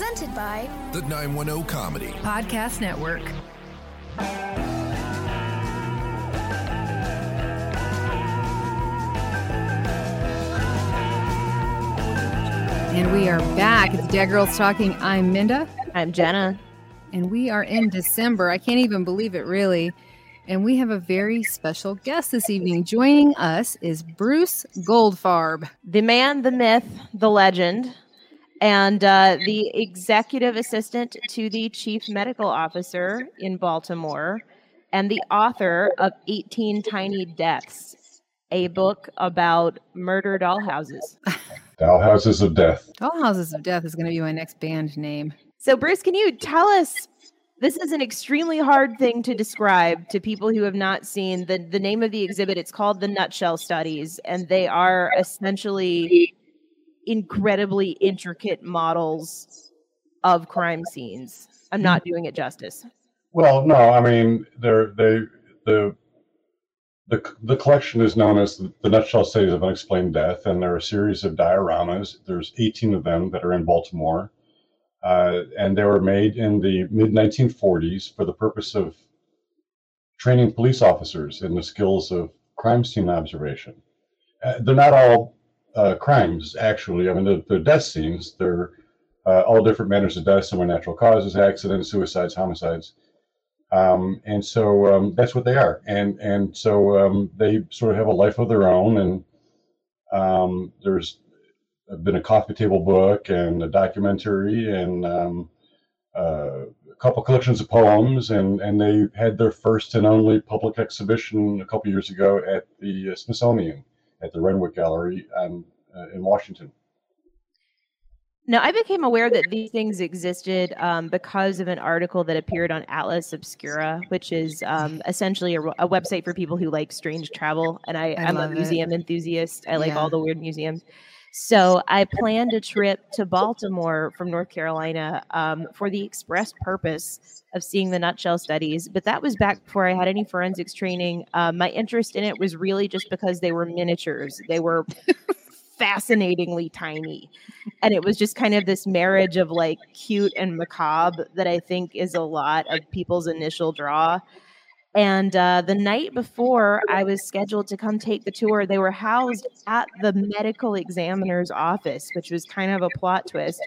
Presented by The 910 Comedy. Podcast Network. And we are back. It's Dead Girls Talking. I'm Minda. I'm Jenna. And we are in December. I can't even believe it, really. And we have a very special guest this evening. Joining us is Bruce Goldfarb. The man, the myth, the legend, and uh, the executive assistant to the chief medical officer in Baltimore, and the author of 18 Tiny Deaths, a book about murder dollhouses. Dollhouses of Death. Dollhouses of Death is going to be my next band name. So, Bruce, can you tell us? This is an extremely hard thing to describe to people who have not seen the, the name of the exhibit. It's called the Nutshell Studies, and they are essentially incredibly intricate models of crime scenes. I'm not doing it justice. Well, no, I mean they're they the the the collection is known as the, Nutshell Studies of Unexplained Death, and there are a series of dioramas. There's 18 of them that are in Baltimore, uh, and they were made in the mid 1940s for the purpose of training police officers in the skills of crime scene observation. Uh, they're not all uh, crimes, actually. I mean, the, the death scenes, they're uh, all different manners of death. Some are natural causes, accidents, suicides, homicides. Um, and so um, that's what they are. And and so um, they sort of have a life of their own. And um, there's been a coffee table book and a documentary and um, uh, a couple collections of poems. And, and they had their first and only public exhibition a couple years ago at the Smithsonian at the Renwick Gallery um, uh, in Washington. Now, I became aware that these things existed um, because of an article that appeared on Atlas Obscura, which is um, essentially a, a, website for people who like strange travel. And I, am a museum it. enthusiast. I like yeah. all the weird museums. So I planned a trip to Baltimore from North Carolina um, for the express purpose of seeing the nutshell studies. But that was back before I had any forensics training. Uh, my interest in it was really just because they were miniatures. They were fascinatingly tiny. And it was just kind of this marriage of like cute and macabre that I think is a lot of people's initial draw. And uh, the night before I was scheduled to come take the tour, they were housed at the medical examiner's office, which was kind of a plot twist.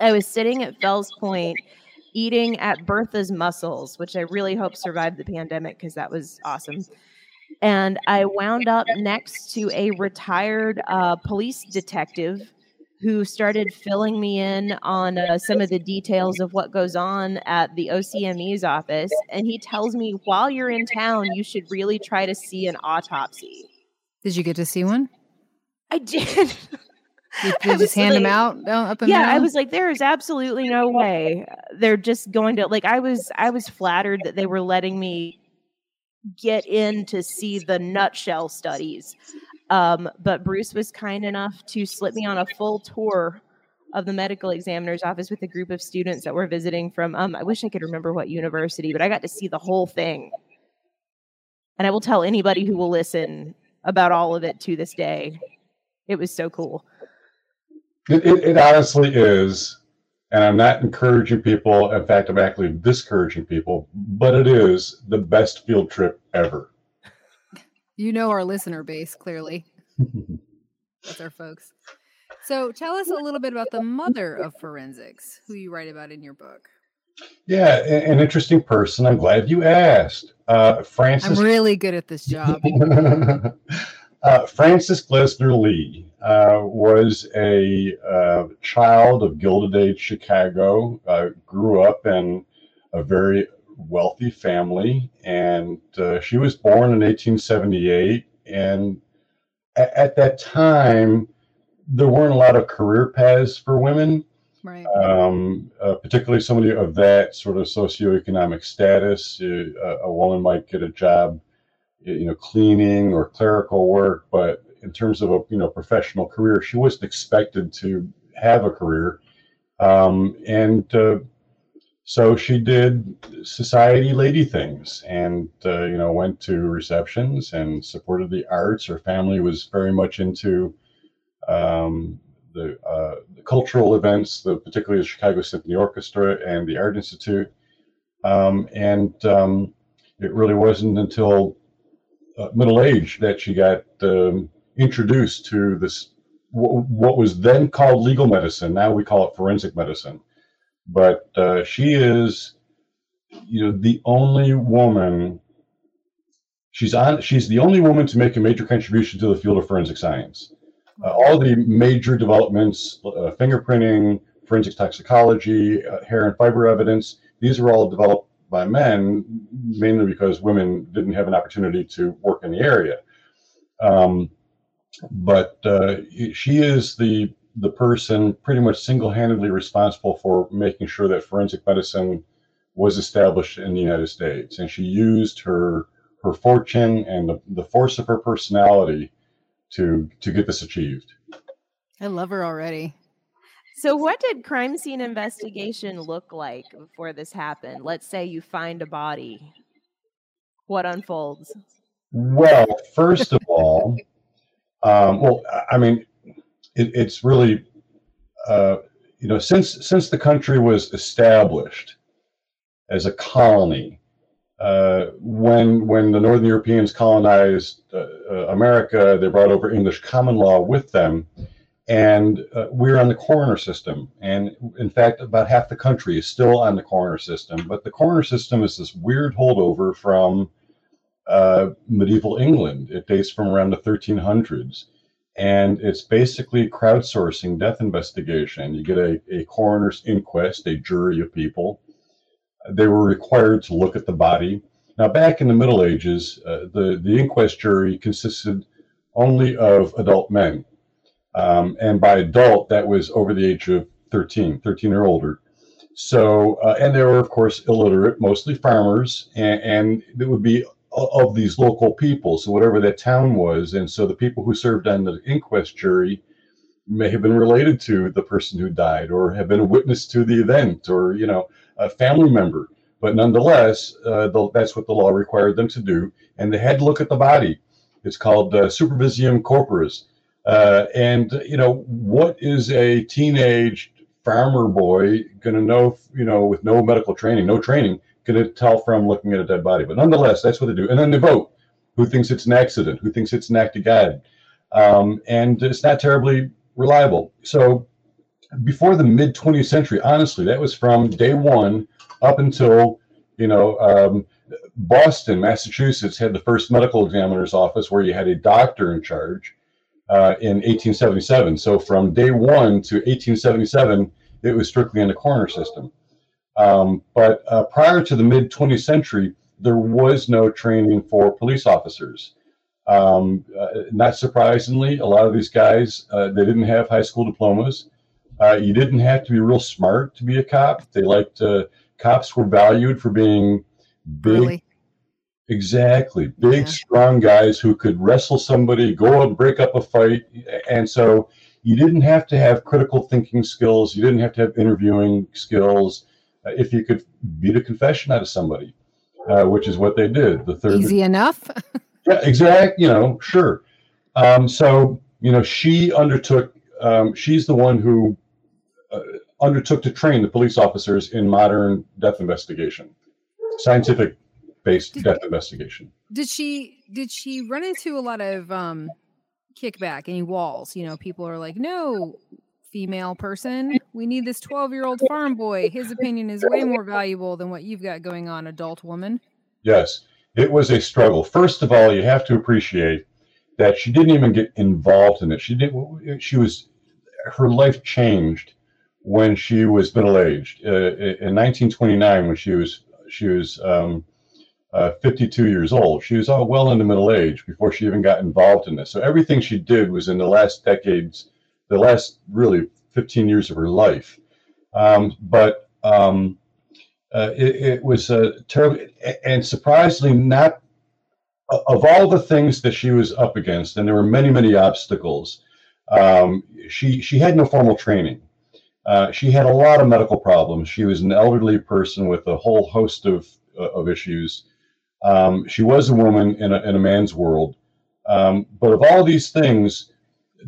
I was sitting at Fells Point eating at Bertha's Mussels, which I really hope survived the pandemic because that was awesome. And I wound up next to a retired uh, police detective who started filling me in on uh, some of the details of what goes on at the OCME's office. And he tells me, while you're in town, you should really try to see an autopsy. Did you get to see one? I did. Did just hand like, them out up and yeah down? i was like there is absolutely no way they're just going to like i was i was flattered that they were letting me get in to see the nutshell studies um, but Bruce was kind enough to slip me on a full tour of the medical examiner's office with a group of students that were visiting from um, I wish I could remember what university, but I got to see the whole thing. And I will tell anybody who will listen about all of it to this day. It was so cool. It, it, it honestly is. And I'm not encouraging people. In fact, I'm actually discouraging people, but it is the best field trip ever. You know our listener base clearly. That's our folks. So tell us a little bit about the mother of forensics, who you write about in your book. Yeah, an interesting person. I'm glad you asked. Uh, Frances. I'm really good at this job. uh, Frances Glessner Lee uh, was a uh, child of Gilded Age Chicago. Uh, grew up in a very wealthy family, and uh, she was born in 1878. And a- at that time, there weren't a lot of career paths for women. Right. Um, uh, particularly somebody of that sort of socioeconomic status, uh, a woman might get a job, you know, cleaning or clerical work, but in terms of a you know professional career, she wasn't expected to have a career. Um, and uh, so she did society lady things and uh, you know went to receptions and supported the arts her family was very much into um, the, uh, the, cultural events, the, particularly the Chicago Symphony Orchestra and the Art Institute. Um, and um, it really wasn't until uh, middle age that she got um, introduced to this, what was then called legal medicine. Now we call it forensic medicine. But uh, she is, you know, the only woman. She's on. She's the only woman to make a major contribution to the field of forensic science. Uh, all the major developments, uh, fingerprinting, forensic toxicology, uh, hair and fiber evidence, these are all developed by men, mainly because women didn't have an opportunity to work in the area. Um, but uh, she is the the person pretty much single-handedly responsible for making sure that forensic medicine was established in the United States, and she used her her fortune and the, the force of her personality to to get this achieved. I love her already. So, what did crime scene investigation look like before this happened? Let's say you find a body. What unfolds? Well, first of all, um, well, I mean, it, it's really, uh, you know, since since the country was established as a colony, uh, when when the Northern Europeans colonized uh, uh, America, they brought over English common law with them, and uh, we're on the coroner system. And in fact, about half the country is still on the coroner system. But the coroner system is this weird holdover from uh, medieval England. It dates from around the 1300s, and it's basically crowdsourcing death investigation. You get a, a coroner's inquest, a jury of people they were required to look at the body. Now, back in the Middle Ages, uh, the, the inquest jury consisted only of adult men. Um, and by adult, that was over the age of 13, 13 or older. So, uh, and they were, of course, illiterate, mostly farmers, and, and it would be of these local people, so whatever that town was. And so the people who served on the inquest jury may have been related to the person who died or have been a witness to the event or, you know, a family member. But nonetheless, uh, the, that's what the law required them to do. And they had to look at the body. It's called uh, super visum corporis. Uh, and, you know, what is a teenage farmer boy going to know, you know, with no medical training, no training, to tell from looking at a dead body? But nonetheless, that's what they do. And then they vote. Who thinks it's an accident? Who thinks it's an act of God? Um, and it's not terribly reliable. So before the mid 20th century, honestly, that was from day one up until, you know, um, Boston, Massachusetts had the first medical examiner's office where you had a doctor in charge uh, in 1877. So from day one to 1877, it was strictly in the coroner system. Um, but uh, prior to the mid 20th century, there was no training for police officers. Um, uh, not surprisingly, a lot of these guys uh, they didn't have high school diplomas. Uh, you didn't have to be real smart to be a cop. They liked uh, cops were valued for being big, really? exactly big, yeah. strong guys who could wrestle somebody, go and break up a fight, and so you didn't have to have critical thinking skills. You didn't have to have interviewing skills. If you could beat a confession out of somebody, uh, which is what they did. The third easy enough. yeah, exact. You know, sure. Um, so you know, she undertook. Um, she's the one who uh, undertook to train the police officers in modern death investigation, scientific based death investigation. Did she did she run into a lot of um, kickback, any walls? You know, people are like, no, female person, we need this 12 year old farm boy. His opinion is way more valuable than what you've got going on, adult woman. Yes, it was a struggle. First of all, you have to appreciate that she didn't even get involved in it. She did. She was her life changed when she was middle aged. Uh, in 1929, when she was she was um, uh, 52 years old, she was all well into middle age before she even got involved in this. So everything she did was in the last decades, the last really 15 years of her life. Um, but um, uh, it, it, was a terrible, and surprisingly, not of all the things that she was up against, and there were many, many obstacles. Um, she she had no formal training. Uh, she had a lot of medical problems. She was an elderly person with a whole host of, uh, of issues. Um, she was a woman in a, in a man's world. Um, but of all these things,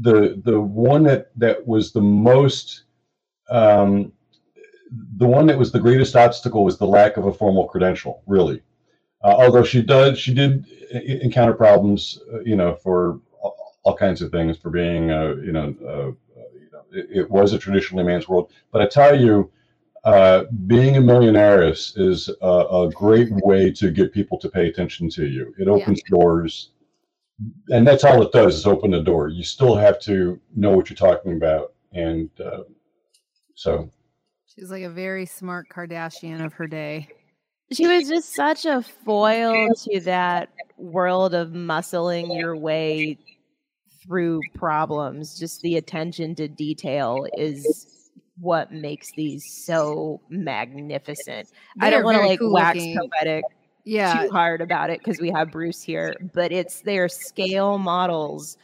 the the one that that was the most um, the one that was the greatest obstacle was the lack of a formal credential, really. Uh, although she does, she did encounter problems, uh, you know, for all, all, kinds of things, for being, uh, you know, uh, you know it, it, was a traditionally man's world. But I tell you, uh, being a millionaire is, is a, a, great way to get people to pay attention to you. It opens yeah. doors, and that's all it does is open the door. You still have to know what you're talking about, and uh, so She's like a very smart Kardashian of her day. She was just such a foil to that world of muscling your way through problems. Just the attention to detail is what makes these so magnificent. They I don't want to like cool wax looking. poetic yeah. too hard about it because we have Bruce here, but it's their scale models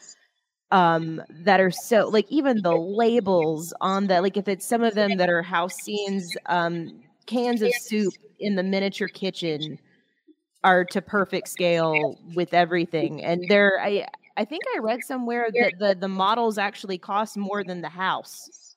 um that are so like even the labels on the like if it's some of them that are house scenes um cans of soup in the miniature kitchen are to perfect scale with everything and they're i i think i read somewhere that the the models actually cost more than the house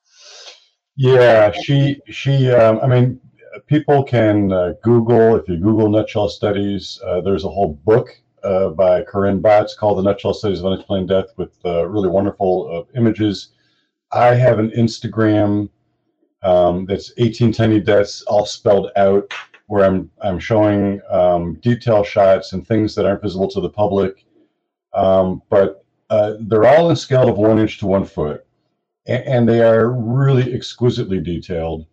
yeah she she um i mean people can uh, google if you google nutshell studies uh, there's a whole book uh, by Corinne Botz called The Nutshell Studies of Unexplained Death with uh, really wonderful uh, images. I have an Instagram um, that's 18 tiny deaths all spelled out where I'm, I'm showing um, detail shots and things that aren't visible to the public. Um, but they're all in scale of one inch to one foot. And they are really exquisitely detailed.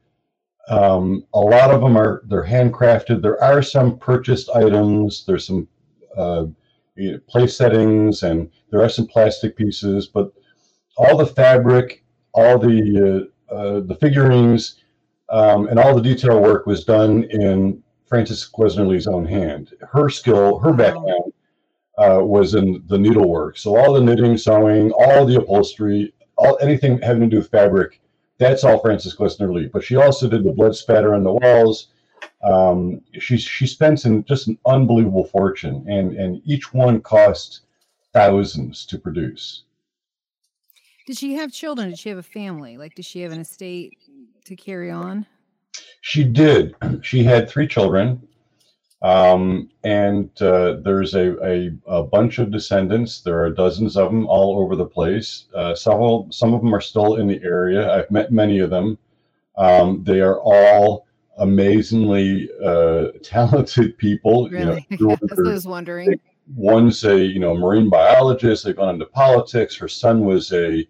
Um, a lot of them are they're handcrafted. There are some purchased items. There's some uh, place settings, and there are some plastic pieces, but all the fabric, all the uh, uh, the figurines, um, and all the detail work was done in Frances Glessner own hand. Her skill, her background uh, was in the needlework. So all the knitting, sewing, all the upholstery, all anything having to do with fabric, that's all Frances Glessner Lee. But she also did the blood spatter on the walls. Um, she she spends just an unbelievable fortune, and and each one cost thousands to produce. Did she have children? Did she have a family? Like, did she have an estate to carry on? She did. She had three children, um, and uh, there's a, a, a, bunch of descendants. There are dozens of them all over the place. Uh, some some of them are still in the area. I've met many of them. Um, they are all amazingly uh, talented people. Really? You know, I was wondering. One's a you know marine biologist. They've gone into politics. Her son was a,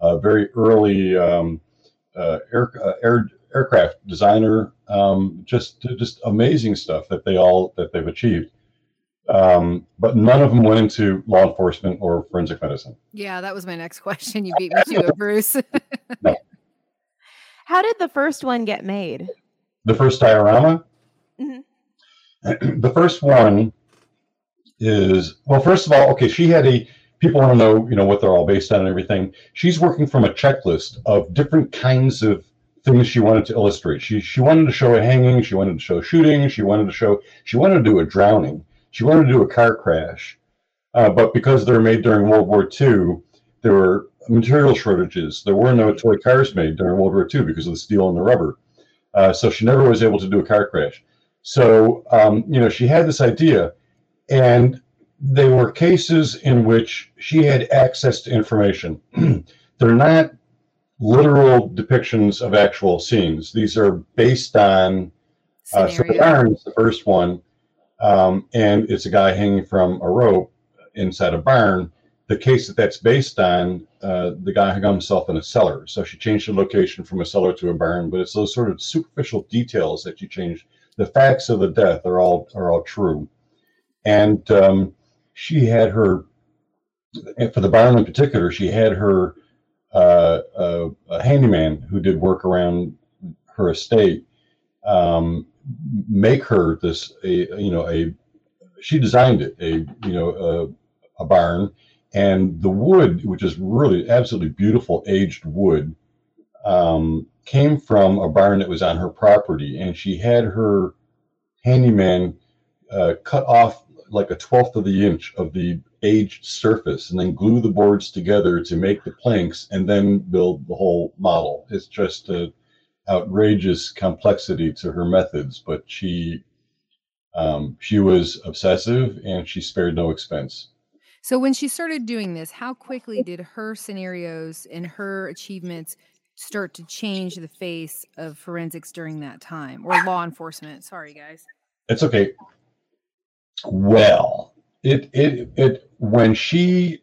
a very early um, uh, air, uh, air aircraft designer. Um, just just amazing stuff that they all that they've achieved. Um, but none of them went into law enforcement or forensic medicine. Yeah, that was my next question. You beat me to it, Bruce. no. How did the first one get made? the first diorama. Mm-hmm. the first one is well. First of all, okay, she had a. People want to know, you know, what they're all based on and everything. She's working from a checklist of different kinds of things she wanted to illustrate. She she wanted to show a hanging. She wanted to show shooting. She wanted to show. She wanted to do a drowning. She wanted to do a car crash. Uh, but because they were made during World War II, there were material shortages. There were no toy cars made during World War II because of the steel and the rubber. Uh, so she never was able to do a car crash. So, um, you know, she had this idea, and they were cases in which she had access to information. They're not literal depictions of actual scenes. These are based on. Uh, so the barn is the first one, um, and it's a guy hanging from a rope inside a barn the case that that's based on, uh, the guy hung himself in a cellar. So she changed the location from a cellar to a barn, but it's those sort of superficial details that you change. The facts of the death are all are all true, and um, she had her, for the barn in particular, she had her uh, uh, a handyman who did work around her estate um, make her this a you know a she designed it a you know a, a barn and the wood, which is really absolutely beautiful aged wood, um, came from a barn that was on her property. And she had her handyman uh, cut off like a twelfth of the inch of the aged surface and then glue the boards together to make the planks and then build the whole model. It's just a outrageous complexity to her methods, but she um, she was obsessive and she spared no expense. So when she started doing this, how quickly did her scenarios and her achievements start to change the face of forensics during that time or law enforcement? Sorry, guys. It's okay. Well, it it it when she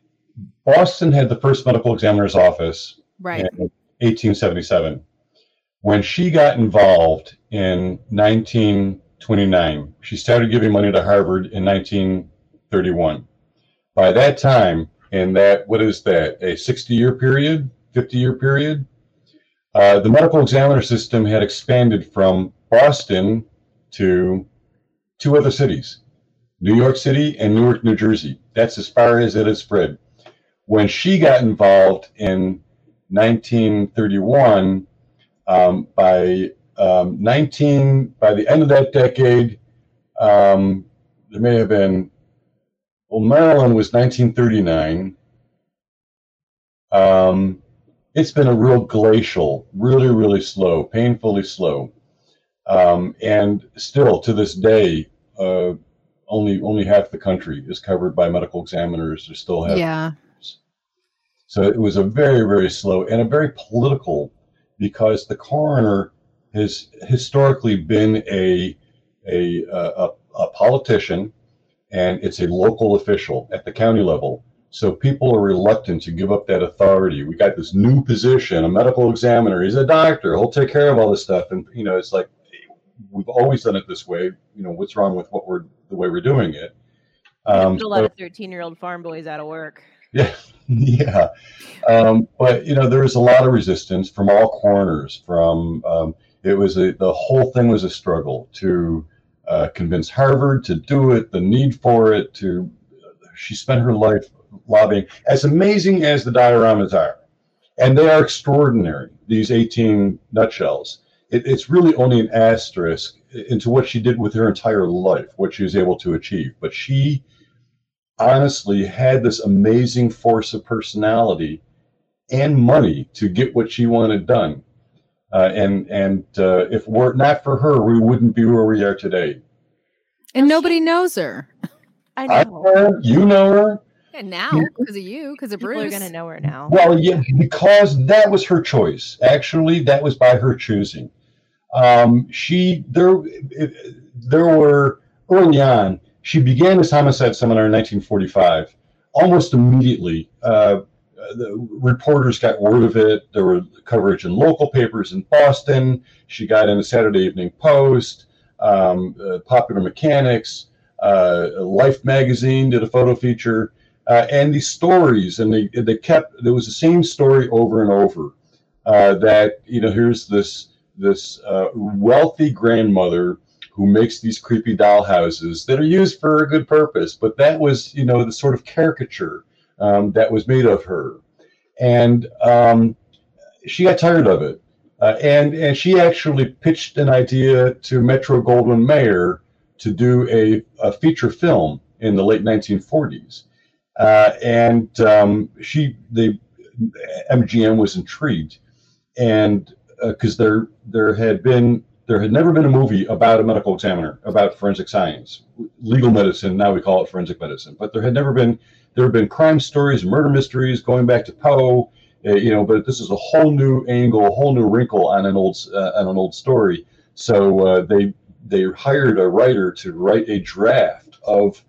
Boston had the first medical examiner's office Right. in 1877. When she got involved in 1929, she started giving money to Harvard in 1931. By that time, in that, what is that, a 60 year period, 50 year period, uh, the medical examiner system had expanded from Boston to two other cities, New York City and Newark, New Jersey. That's as far as it has spread. When she got involved in 1931, um, by um, 19 by the end of that decade, um, there may have been. Well, Maryland was 1939. Um, it's been a real glacial, really, really slow, painfully slow, um, and still to this day, uh, only only half the country is covered by medical examiners. Who still have Yeah. so it was a very, very slow and a very political because the coroner has historically been a, a, a, a politician and it's a local official at the county level. So people are reluctant to give up that authority. We got this new position, a medical examiner. He's a doctor. He'll take care of all this stuff. And, you know, it's like, we've always done it this way. You know, what's wrong with what we're, the way we're doing it? Um, a lot of 13 year old farm boys out of work. yeah, yeah. Um, but you know, there was a lot of resistance from all corners. From um, it was a, the whole thing was a struggle to uh, convince Harvard to do it, the need for it. To she spent her life lobbying. As amazing as the dioramas are, and they are extraordinary. These 18 nutshells. It, it's really only an asterisk into what she did with her entire life, what she was able to achieve. But she honestly had this amazing force of personality and money to get what she wanted done. Uh, and and uh, if we're not for her, we wouldn't be where we are today. And nobody knows her. I I know. know her, you know her. And now, because of you, because of People Bruce. are going to know her now. Well, yeah, because that was her choice. Actually, that was by her choosing. Um, she there there were early on. She began this homicide seminar in 1945. Almost immediately, uh, the reporters got word of it. There were coverage in local papers in Boston. She got in the Saturday Evening Post, um, uh, Popular Mechanics, uh, Life magazine did a photo feature, uh, and these stories, and they they kept there was the same story over and over. Uh, that you know, here's this this uh, wealthy grandmother who makes these creepy doll houses that are used for a good purpose, but that was you know the sort of caricature um, that was made of her, and um, she got tired of it, uh, and and she actually pitched an idea to Metro Goldwyn Mayer to do a, a feature film in the late 1940s, uh, and um, she the MGM was intrigued, and because there there had been there had never been a movie about a medical examiner about forensic science, legal medicine. Now we call it forensic medicine, but there had never been there have been crime stories, murder mysteries going back to Poe, uh, you know. But this is a whole new angle, a whole new wrinkle on an old uh, on an old story. So uh, they they hired a writer to write a draft of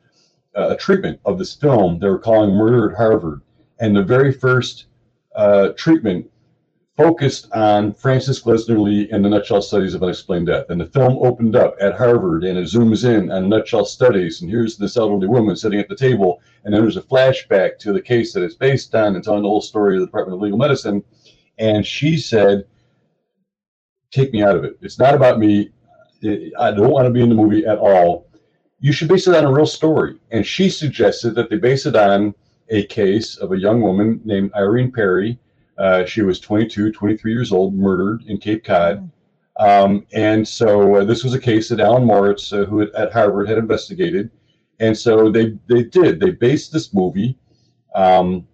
uh, a treatment of this film. They were calling Murder at Harvard, and the very first uh, treatment focused on Frances Glessner Lee and the nutshell studies of unexplained death. And the film opened up at Harvard and it zooms in on nutshell studies. And here's this elderly woman sitting at the table. And then there's a flashback to the case that it's based on and telling the whole story of the Department of Legal Medicine. And she said, Take me out of it. It's not about me. I don't want to be in the movie at all. You should base it on a real story. And she suggested that they base it on a case of a young woman named Irene Perry. Uh, she was 22, 23 years old, murdered in Cape Cod. Um, and so uh, this was a case that Alan Moritz, uh, who at, at Harvard had investigated. And so they they did. They based this movie um,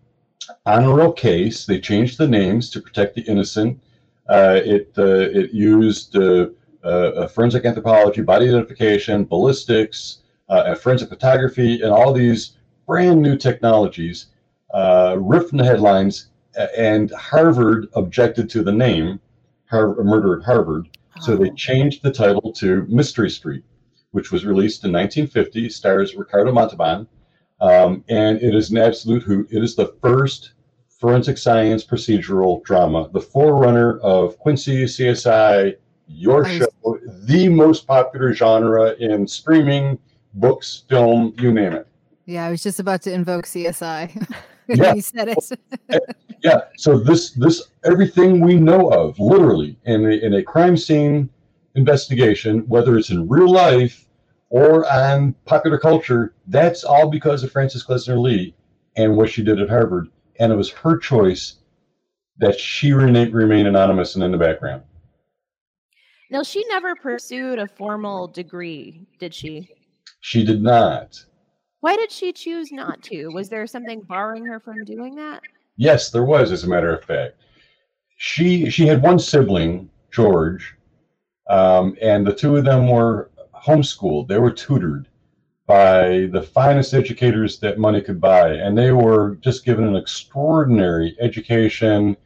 on a real case. They changed the names to protect the innocent. Uh, it uh, it used uh, uh, forensic anthropology, body identification, ballistics, uh, forensic photography, and all these brand new technologies uh, ripped from the headlines. And Harvard objected to the name, Har- Murder at Harvard. So they Oh. changed the title to Mystery Street, which was released in 1950, stars Ricardo Montalban. Um, and it is an absolute hoot. It is the first forensic science procedural drama, the forerunner of Quincy, CSI, Your was- Show, the most popular genre in streaming, books, film, you name it. Yeah, I was just about to invoke CSI. Yeah. when you said it. Eh, yeah. So this this everything we know of, literally, in a, in a crime scene investigation, whether it's in real life or on popular culture, that's all because of Frances Glessner Lee and what she did at Harvard, and it was her choice that she remain, remain anonymous and in the background. Now, she never pursued a formal degree, did she? She did not. Why did she choose not to? Was there something barring her from doing that? Yes, there was, as a matter of fact. She she had one sibling, George, um, and the two of them were homeschooled. They were tutored by the finest educators that money could buy, and they were just given an extraordinary education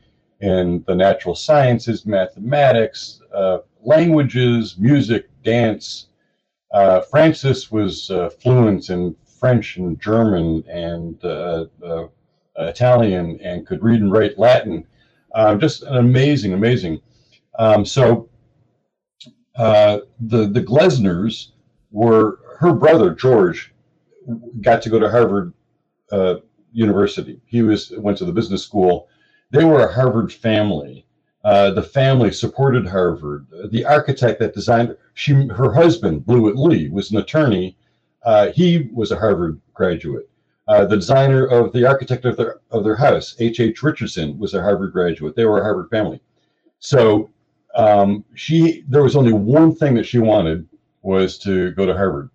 in the natural sciences, mathematics, uh, languages, music, dance. Uh, Frances was uh, fluent in French and German and uh, uh, Italian and could read and write Latin. Um, just an amazing, amazing. Um, so uh, the the Glessners were her brother George got to go to Harvard uh, University. He was went to the business school. They were a Harvard family. Uh, the family supported Harvard. The architect that designed she her husband Blewett Lee was an attorney. Uh, he was a Harvard graduate. Uh, the designer of the architect of their of their house, H. H. Richardson, was a Harvard graduate. They were a Harvard family. So um, she there was only one thing that she wanted was to go to Harvard,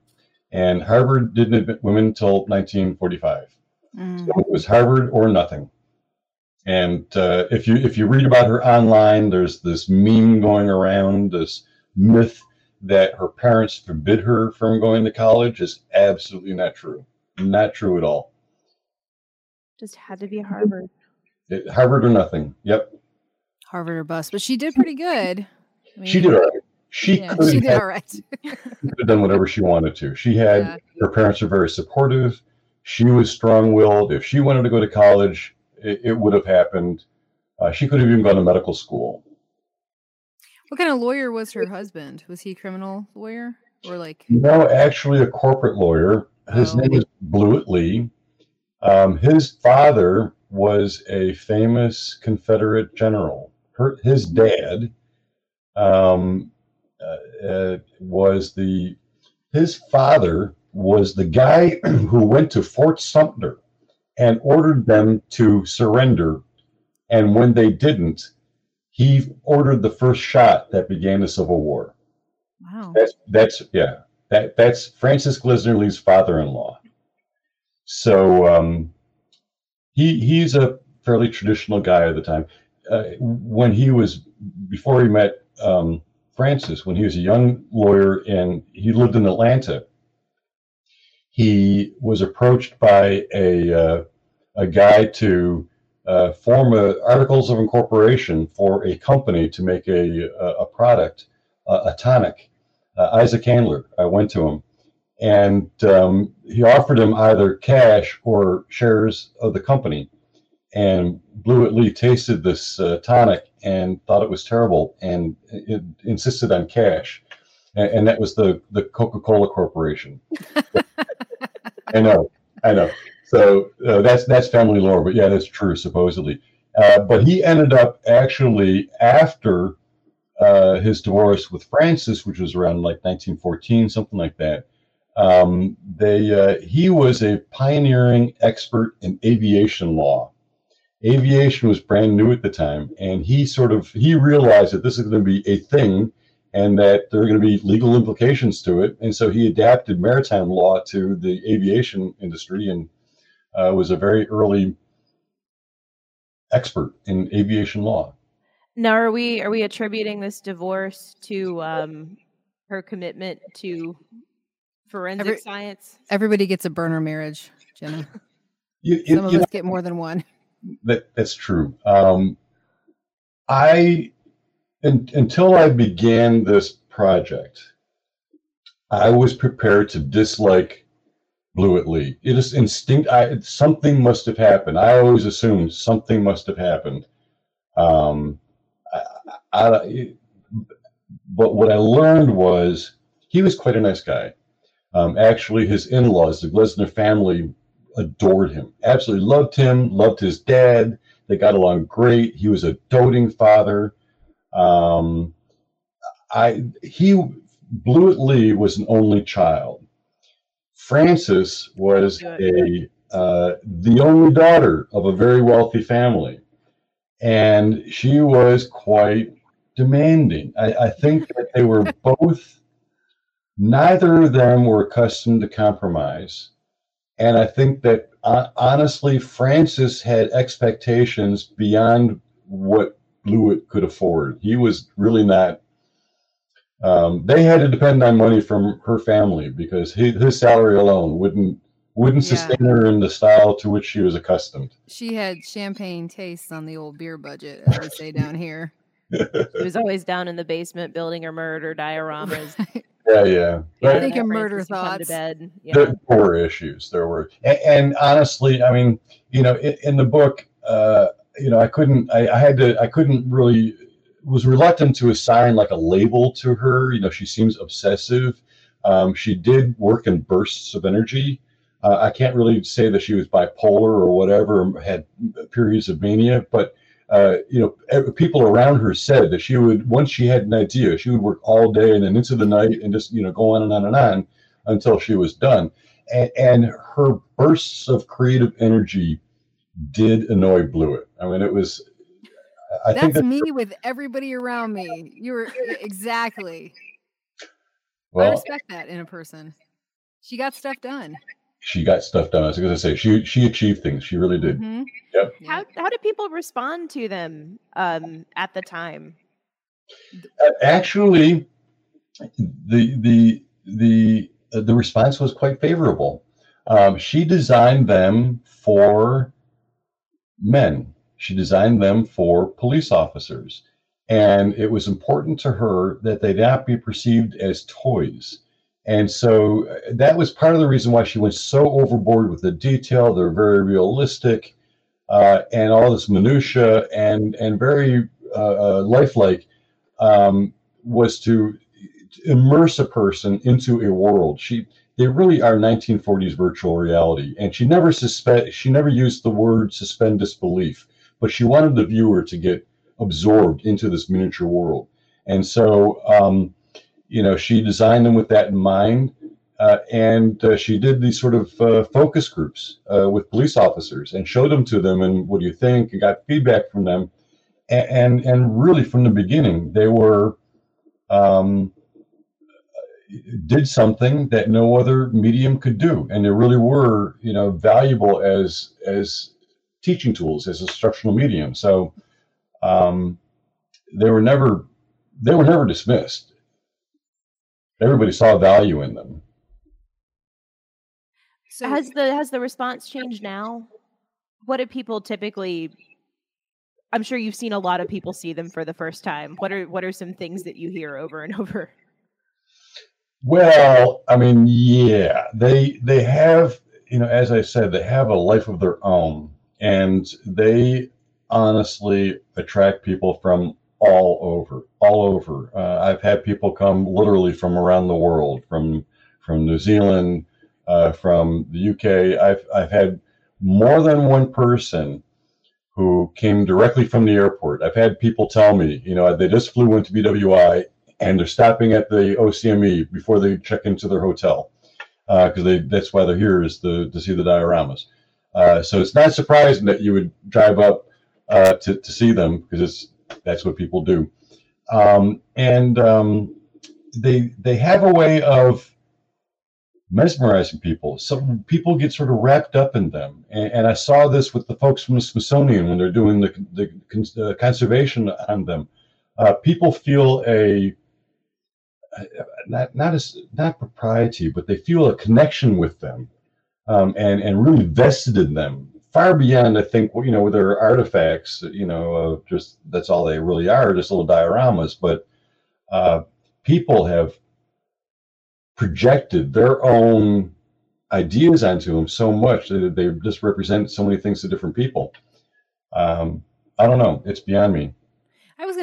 and Harvard didn't admit women until 1945. Mm. So it was Harvard or nothing. And uh, if you if you read about her online, there's this meme going around, this myth that her parents forbid her from going to college is absolutely not true. Not true at all. Just had to be Harvard. It, Harvard or nothing. Yep, Harvard or bust, but she did pretty good. I she did all right. She Yeah, could she did have, all right. could have done whatever she wanted to. She had Yeah. her parents were very supportive. She was strong-willed. If she wanted to go to college, it, it would have happened. Uh, she could have even gone to medical school. What kind of lawyer was her husband? Was he a criminal lawyer or like? No, actually, a corporate lawyer. His Oh. name is Blewett Lee. Um, his father was a famous Confederate general. Her, his dad um, uh, uh, was the his father was the guy who went to Fort Sumter and ordered them to surrender. And when they didn't, he ordered the first shot that began the Civil War. Wow. That's that's yeah. That that's Frances Glessner Lee's father-in-law. So um, he he's a fairly traditional guy at the time. Uh, when he was before he met um, Frances, when he was a young lawyer and he lived in Atlanta, he was approached by a uh, a guy to uh, form a, articles of incorporation for a company to make a a, product, uh, a tonic uh, Asa Candler. I went to him, and um, he offered him either cash or shares of the company. And Blewett Lee tasted this uh, tonic and thought it was terrible, and it insisted on cash. And, and that was the the Coca Cola Corporation. I know, I know. So uh, that's that's family lore, but yeah, that's true supposedly. Uh, but he ended up actually after uh, his divorce with Frances, which was around like 1914, something like that. Um, they uh, he was a pioneering expert in aviation law. Aviation was brand new at the time, and he sort of he realized that this is going to be a thing, and that there are going to be legal implications to it. And so he adapted maritime law to the aviation industry and uh, was a very early expert in aviation law. Now, are we are we attributing this divorce to um, her commitment to forensic Every- science? Everybody gets a burner marriage, Jenna. You, you- Some of you us get more than one. That that's true. Um, I un, until I began this project, I was prepared to dislike Blewett Lee. It is instinct. I something must have happened. I always assumed something must have happened. Um, I, I, but what I learned was he was quite a nice guy. Um, actually, his in-laws, the Glessner family, adored him, absolutely loved him, loved his dad. They got along great. He was a doting father. Um, I he Blewett Lee was an only child. Frances was a uh, the only daughter of a very wealthy family, and she was quite demanding. I, I think that they were both. Neither of them were accustomed to compromise. And I think that uh, honestly, Frances had expectations beyond what Blewett could afford. He was really not. Um, they had to depend on money from her family because his, his salary alone wouldn't wouldn't Yeah. sustain her in the style to which she was accustomed. She had champagne tastes on the old beer budget, as we say down here. She was always down in the basement building her murder dioramas. Yeah, yeah. Yeah, But- think and murder would come to thoughts. bed. Yeah. there, there were issues there were and, and honestly i mean you know in, in the book uh you know i couldn't I, I had to i couldn't really was reluctant to assign like a label to her you know she seems obsessive um, she did work in bursts of energy uh, i can't really say that she was bipolar or whatever had periods of mania but uh, you know, people around her said that she would, once she had an idea, she would work all day and then into the night and just, you know, go on and on and on until she was done. And, and her bursts of creative energy did annoy Blewett. I mean, it was, I think That's me with everybody around me. You were exactly. I respect that in a person. She got stuff done. she got stuff done. I was going to say, she, she achieved things. She really did. Mhm. Yep. Yeah. How how did people respond to them um, at the time? Actually, the the the uh, the response was quite favorable. Um, she designed them for men. She designed them for police officers, and it was important to her that they not be perceived as toys. And so uh, that was part of the reason why she went so overboard with the detail. They're very realistic, uh, and all this minutia and and very uh, uh, lifelike um, was to immerse a person into a world. She they really are 1940s virtual reality, and she never suspect she never used the word suspend disbelief, but she wanted the viewer to get absorbed into this miniature world, and so um, you know she designed them with that in mind. Uh, and uh, she did these sort of uh, focus groups uh, with police officers and showed them to them and what do you think? And got feedback from them. And and, and really from the beginning they were um, did something that no other medium could do. And they really were you know valuable as as teaching tools as instructional medium so um, they were never they were never dismissed everybody saw value in them So has the has the response changed now? What do people typically? I'm sure you've seen a lot of people see them for the first time. What are what are some things that you hear over and over? Well, I mean, yeah, they they have, you know, as I said, they have a life of their own, and they honestly attract people from all over, all over. Uh, I've had people come literally from around the world, from from New Zealand, uh, from the UK. I've I've had more than one person who came directly from the airport. I've had people tell me, you know, they just flew into BWI and they're stopping at the OCME before they check into their hotel because they that's why they're here is to, to see the dioramas. Uh, so it's not surprising that you would drive up uh, to, to see them because it's that's what people do. Um, and um, they they have a way of mesmerizing people. Some people get sort of wrapped up in them, and, and I saw this with the folks from the Smithsonian when they're doing the the conservation on them. Uh, people feel a not not as not propriety, but they feel a connection with them, um, and and really vested in them far beyond I think you know their artifacts. You know, uh, just that's all they really are, just little dioramas. But uh, people have projected their own ideas onto them so much that they just represent so many things to different people. Um, I don't know. It's beyond me.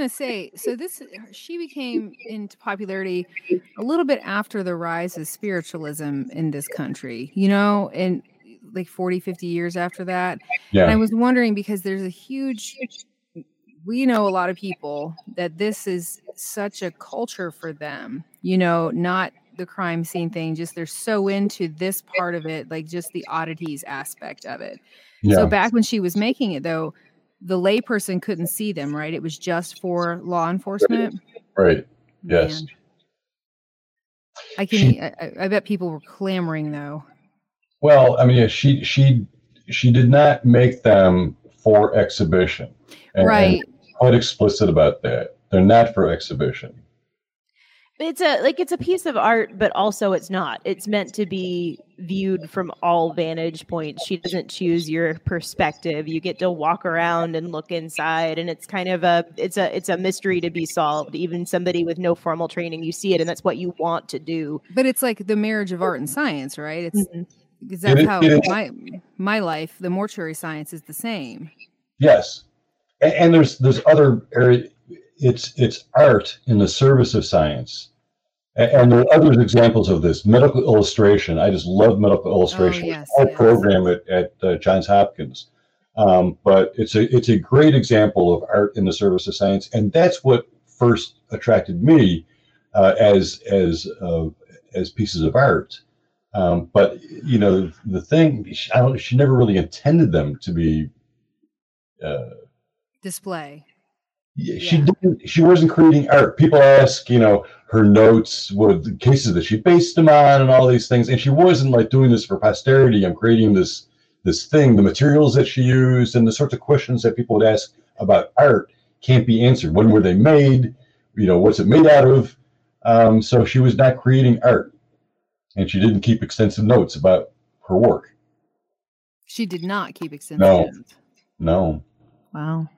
Going to say, so this she became into popularity a little bit after the rise of spiritualism in this country, you know, and eh, like 40, 50 years after that. Yeah. And I was wondering because there's a huge we know a lot of people that this is such a culture for them, you know, not the crime scene thing, just they're so into this part of it, like just the oddities aspect of it. Yeah. So back when she was making it though, the layperson couldn't see them, right? It was just for law enforcement. Right. Yes. I can. I, I, bet people were clamoring though. Well, I mean, yeah, she she she did not make them for exhibition. And, right. And quite explicit about that. They're not for exhibition it's a like it's a piece of art but also it's not. It's meant to be viewed from all vantage points. She doesn't choose your perspective. You get to walk around and look inside and it's kind of a it's a it's a mystery to be solved. Even somebody with no formal training you see it and that's what you want to do. But it's like the marriage of art and science right? It's mm-hmm. because that's it, how it my my life the mortuary science is the same. Yes. And, and there's there's other area it's it's art in the service of science. And there are other examples of this. Medical illustration. I just love medical illustration. Oh, yes, our yes. program at, at uh, Johns Hopkins. Um, but it's a it's a great example of art in the service of science, and that's what first attracted me uh, as as uh, as pieces of art. Um, but you know, the thing she, I don't, she never really intended them to be uh, display yeah. she didn't she wasn't creating art. People ask you know her notes what the cases that she based them on and all these things. And she wasn't like doing this for posterity i'm creating this this thing. The materials that she used and the sorts of questions that people would ask about art can't be answered. When were they made? You know what's it made out of? Um, so she was not creating art. And she didn't keep extensive notes about her work. She did not keep extensive no notes. No. Wow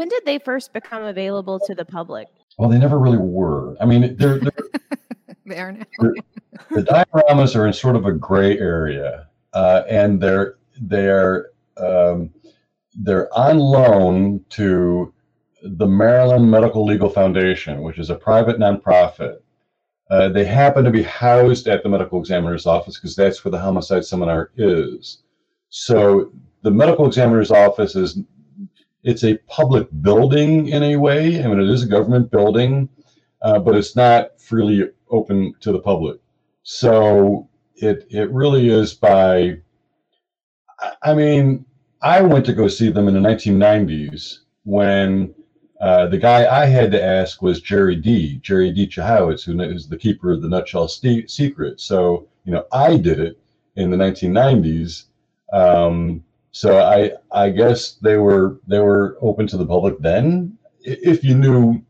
when did they first become available to the public? Well, they never really were. I mean, they're, they're they are now. the dioramas are in sort of a gray area, uh, and they're they're um, they're on loan to the Maryland Medical Legal Foundation, which is a private nonprofit. Uh, they happen to be housed at the medical examiner's office because that's where the homicide seminar is. So the medical examiner's office is it's a public building in a way. I mean, it is a government building, uh, but it's not freely open to the public. So it it really is by. I mean, I went to go see them in the 1990s when uh, the guy I had to ask was Jerry D. Jerry D. Chahowitz, who is the keeper of the Nutshell st- Secret. So you know, I did it in the 1990s. Um, so I I guess they were they were open to the public then if you knew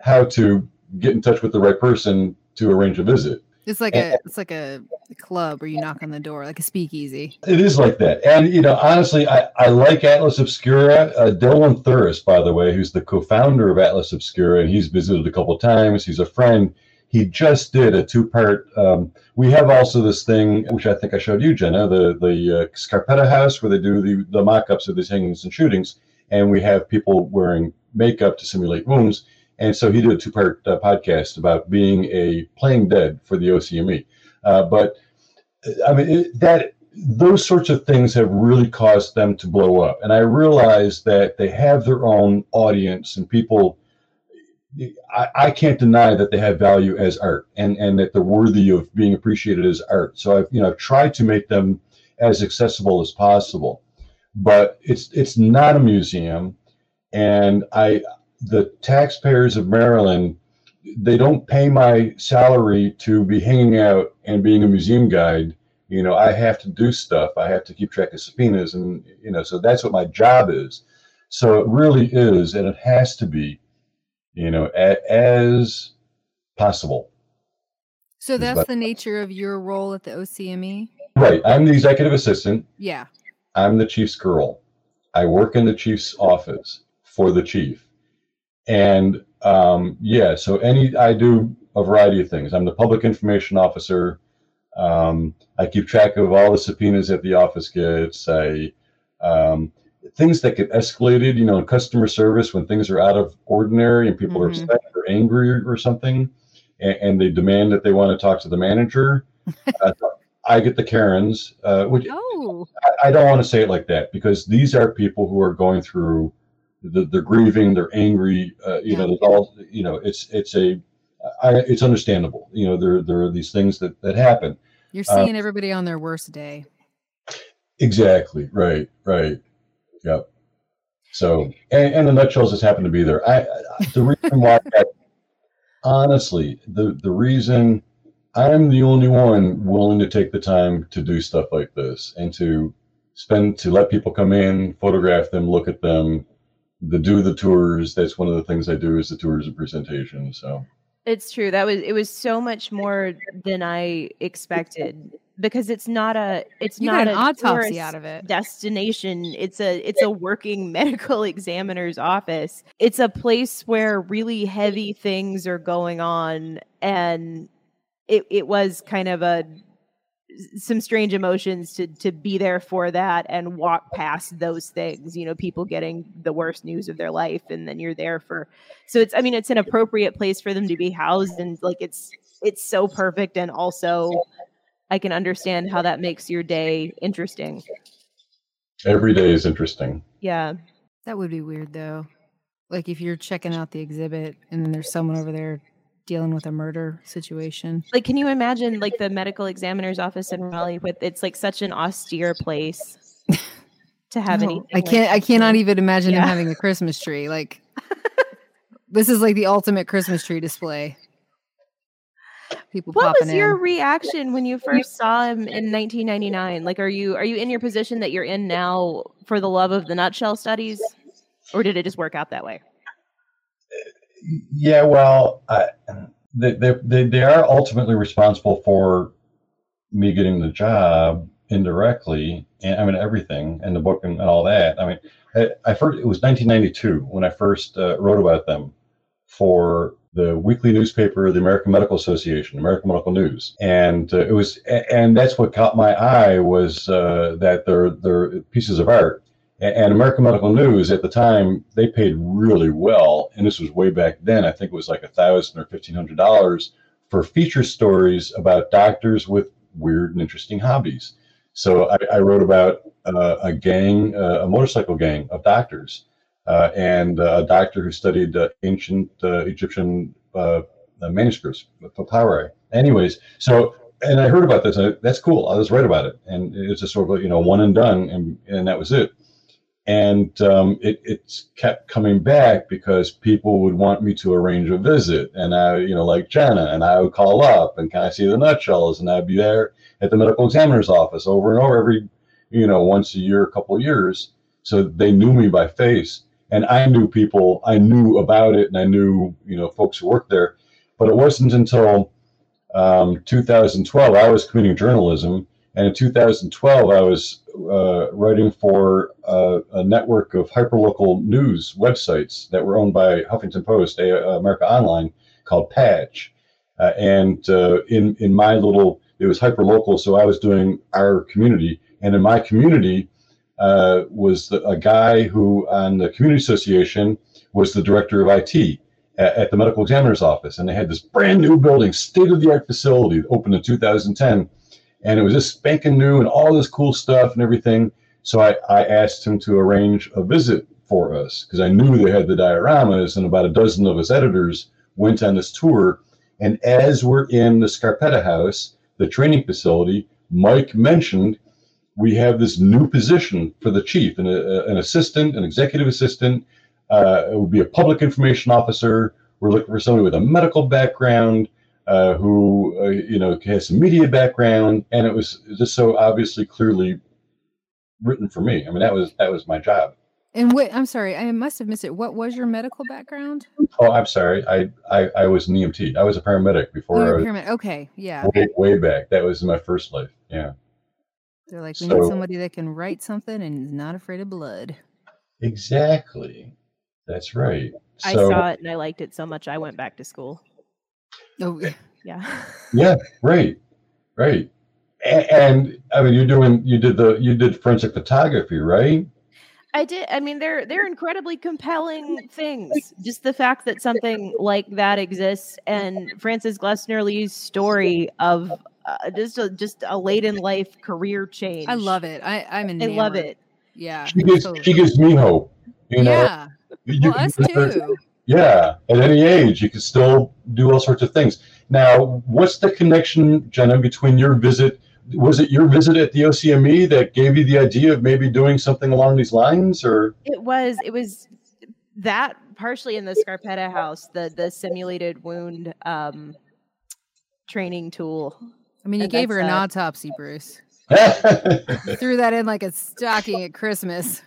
how to get in touch with the right person to arrange a visit. It's like and, a it's like a, club where you knock on the door, like a speakeasy. It is like that, and you know, honestly, I, I like Atlas Obscura. Uh, Dylan Thuras, by the way, who's the co-founder of Atlas Obscura, and he's visited a couple times. He's a friend he just did a two-part. Um, we have also this thing, which I think I showed you, Jenna, the the uh, Scarpetta House, where they do the the mock-ups of these hangings and shootings, and we have people wearing makeup to simulate wounds. And so he did a two-part uh, podcast about being a playing dead for the OCME. Uh, but I mean it, that those sorts of things have really caused them to blow up. And I realize that they have their own audience and people I, I, can't deny that they have value as art and, and that they're worthy of being appreciated as art. So I've you know I've tried to make them as accessible as possible. But it's it's not a museum, and I the taxpayers of Maryland they don't pay my salary to be hanging out and being a museum guide. You know, I have to do stuff. I have to keep track of subpoenas, and you know, so that's what my job is. So it really is, and it has to be, you know, a, as possible. So that's But- the nature of your role at the OCME. Right. I'm the executive assistant. Yeah. I'm the chief's girl. I work in the chief's office for the chief. And um, yeah, so any I do a variety of things. I'm the public information officer. Um, I keep track of all the subpoenas that the office gets. I um, things that get escalated, you know, in customer service when things are out of ordinary and people are Mhm. upset or angry or, something, and, and they demand that they want to talk to the manager. uh, I get the Karens, uh, which Oh. I- I don't want to say it like that because these are people who are going through, the, they're grieving, they're angry. Uh, you know, there's all you know. It's it's a, I, it's understandable. You know, there there are these things that that happen. You're Uh, seeing everybody on their worst day. Exactly. Right. Right. Yep. So, and, and the nutshells just happened to be there. I, I the reason why, I, honestly, the the reason I'm the only one willing to take the time to do stuff like this and to spend to let people come in, photograph them, look at them, the do the tours. That's one of the things I do is the tours and presentations. So, It's true. That was it was so much more than I expected because it's not a it's You not an autopsy out of it. destination. It's a it's a working medical examiner's office. It's a place where really heavy things are going on and it it was kind of a some strange emotions to to be there for that and walk past those things you know people getting the worst news of their life and then you're there for so it's i mean it's an appropriate place for them to be housed and like it's it's so perfect and also i can understand how that makes your day interesting every day is interesting. yeah That would be weird though. Like if you're checking out the exhibit and then there's someone over there dealing with a murder situation. like can you imagine like the medical examiner's office in raleigh with it's like such an austere place to have No, anything I can't I cannot even imagine Yeah. him having a Christmas tree. Like this is like the ultimate Christmas tree display. People What was your in. reaction when you first saw him in 1999? Like, are you are you in your position that you're in now for the love of the nutshell studies, or did it just work out that way? Yeah, well, I, they, they, they, are ultimately responsible for me getting the job indirectly, and I mean everything, and the book and, and all that. I mean, I, I first it was 1992 when I first uh, wrote about them for the weekly newspaper, the American Medical Association, American Medical News, and uh, it was, and that's what caught my eye was uh, that they're they're pieces of art. And American Medical News at the time they paid really well, and this was way back then. I think it was like a thousand or fifteen hundred dollars for feature stories about doctors with weird and interesting hobbies. So I, I wrote about uh, a gang, uh, a motorcycle gang of doctors, uh, and uh, a doctor who studied uh, ancient uh, Egyptian manuscripts, papyri. Anyways, so and I heard about this. I, that's cool. I was right about it, and it's just sort of you know one and done, and and that was it. And um, it it's kept coming back because people would want me to arrange a visit, and I you know like Jenna, and I would call up and can I see the nutshells, and I'd be there at the medical examiner's office over and over every you know once a year, a couple of years. So they knew me by face, and I knew people. I knew about it, and I knew you know folks who worked there. But it wasn't until um, 2012 I was commuting journalism, and in 2012 I was uh, writing for uh, a network of hyperlocal news websites that were owned by Huffington Post, America Online, called Patch. Uh, and uh, in in my little, it was hyperlocal, so I was doing our community, and in my community uh, was the, a guy who on the community association was the director of IT at, at the medical examiner's office, and they had this brand new building, state of the art facility, opened in 2010, and it was just spanking new and all this cool stuff and everything. So I, I asked him to arrange a visit for us because I knew they had the dioramas, and about a dozen of us editors went on this tour. And as we're in the Scarpetta House, the training facility, Mike mentioned we have this new position for the chief, an, uh, an assistant, an executive assistant. Uh, it would be a public information officer we're looking for somebody with a medical background uh, who uh, you know has some media background, and it was just so obviously clearly written for me. I mean, that was that was my job. And what? I'm sorry, I must have missed it. What was your medical background? Oh, I'm sorry. I I, I was an EMT. I was a paramedic before. Oh, I was paramedic. Okay, yeah. way, way back. That was my first life. Yeah, They're like, we So- need somebody that can write something and is not afraid of blood. exactly. That's right. I saw it and I liked it so much I went back to school. Oh, Yeah. yeah, right, right. And, and I mean, you're doing you did the you did forensic photography, right? I did. I mean, they're they're incredibly compelling things. Just the fact that something like that exists, and Frances Glessner Lee's story of uh, just a, just a late in life career change. I love it. I I'm I love it. Yeah. She gives totally. she gives me hope. You know, yeah. You- Well, us too. Yeah, at any age, you can still do all sorts of things. Now, what's the connection, Jenna, between your visit? Was it your visit at the OCME that gave you the idea of maybe doing something along these lines, or It was. It was that partially in the Scarpetta house, the the simulated wound um, training tool. I mean, you And gave her an uh, autopsy, Bruce. Threw that in like a stocking at Christmas.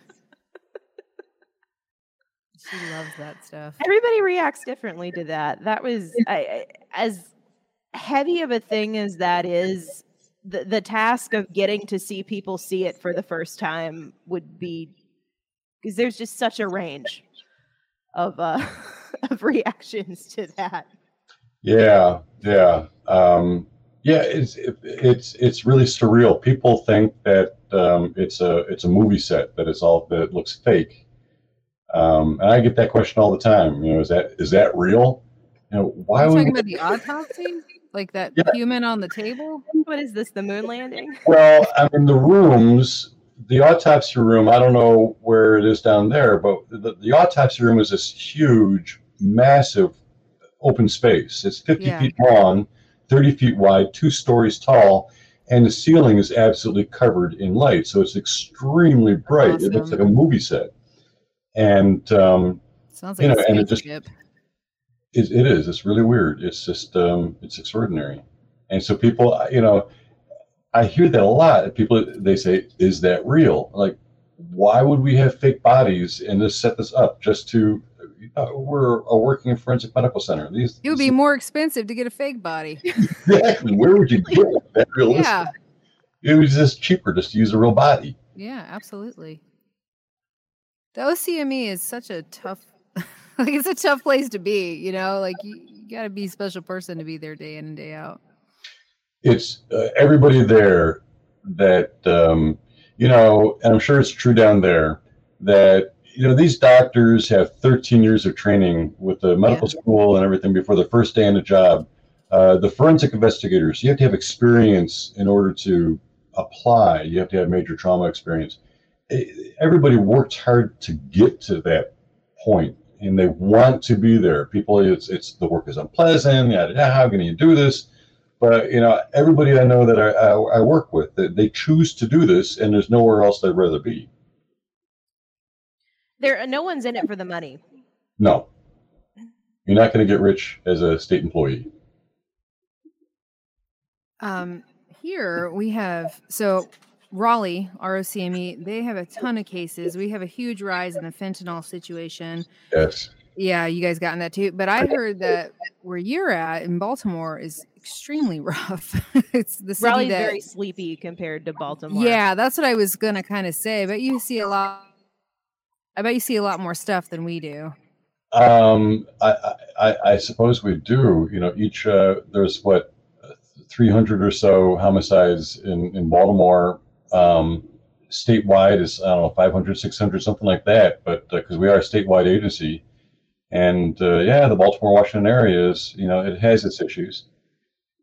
She loves that stuff. Everybody reacts differently to that. That was I, I, as heavy of a thing as that is. The, the task of getting to see people see it for the first time would be because there's just such a range of uh of reactions to that. Yeah, yeah, um, yeah. It's it, it's it's really surreal. People think that um, it's a it's a movie set that it's all that it looks fake, um, and I get that question all the time. You know, is that is that real? You know, why Are you would talking about the autopsy? Like that Yeah. human on the table? What is this? The moon landing? Well, I mean, the rooms, the autopsy room, I don't know where it is down there, but the, the autopsy room is this huge, massive open space. It's 50 Yeah. feet long, 30 feet wide, two stories tall, and the ceiling is absolutely covered in light. So it's extremely bright. It looks like a movie set. And um, Sounds You know, and it just- it, it is. It's really weird. It's just, um, it's extraordinary. And so people, you know, I hear that a lot. People, they say, is that real? Like, why would we have fake bodies and just set this up just to, uh, we're a working forensic medical center. These, It would be more expensive to get a fake body. exactly, where would you get that realistic? Yeah. It was just cheaper just to use a real body. Yeah, absolutely. The OCME is such a tough like it's a tough place to be, you know, like you, you got to be a special person to be there day in and day out. it's uh, everybody there that um, you know, and I'm sure it's true down there that you know these doctors have 13 years of training with the medical school and everything before the first day on the job. Uh, the forensic investigators, you have to have experience in order to apply. You have to have major trauma experience. Everybody worked hard to get to that point, and they want to be there. People, it's it's the work is unpleasant. Yeah, how can you do this? but you know everybody i know that i, I, I work with they, they choose to do this and there's nowhere else they'd rather be There, no one's in it for the money. no you're not going to get rich as a state employee Um, here we have so Raleigh, ROCME, they have a ton of cases. We have a huge rise in the fentanyl situation. yes Yeah, you guys gotten that too. But I heard that where you're at in Baltimore is extremely rough. it's the city Raleigh's that, very sleepy compared to Baltimore. Yeah, that's what I was gonna kind of say. But you see a lot. I bet you see a lot more stuff than we do. um, I, I, I suppose we do you know each uh, there's what 300 or so homicides in, in baltimore um, statewide is i don't know 500 600 something like that but because we are a statewide agency. And uh, yeah the baltimore washington area is you know it has its issues.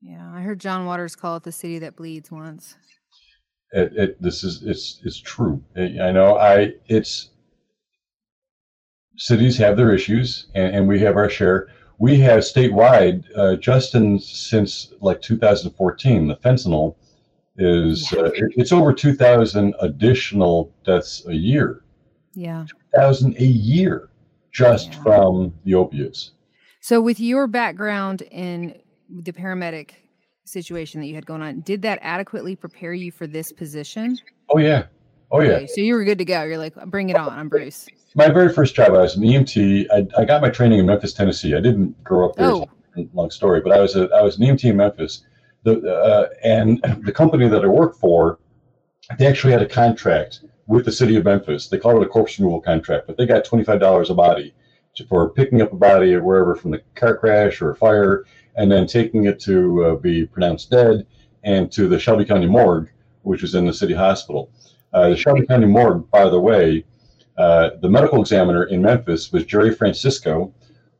Yeah, I heard John Waters call it the city that bleeds once. it, it this is it's it's true. I I know i it's cities have their issues and, and we have our share. We have statewide uh, Justin, since like 2014 the fentanyl is uh, it's over 2000 additional deaths a year Yeah. 1000 a year just Yeah. from the opiates So, with your background in the paramedic situation that you had going on, did that adequately prepare you for this position? Oh yeah, oh yeah. Okay, so you were good to go. You're like, bring it on. I'm Bruce. My very first job, I was an EMT. I, I got my training in Memphis, Tennessee. I didn't grow up there. Oh. Long story, but I was a I was an EMT in Memphis. The uh, and the company that I worked for, they actually had a contract with the city of Memphis. They called it a corpse removal contract, but they got twenty five dollars a body for picking up a body or wherever from the car crash or a fire, and then taking it to uh, be pronounced dead and to the Shelby County Morgue, which is in the city hospital. Uh, the Shelby County Morgue, by the way, uh, the medical examiner in Memphis was Jerry Francisco,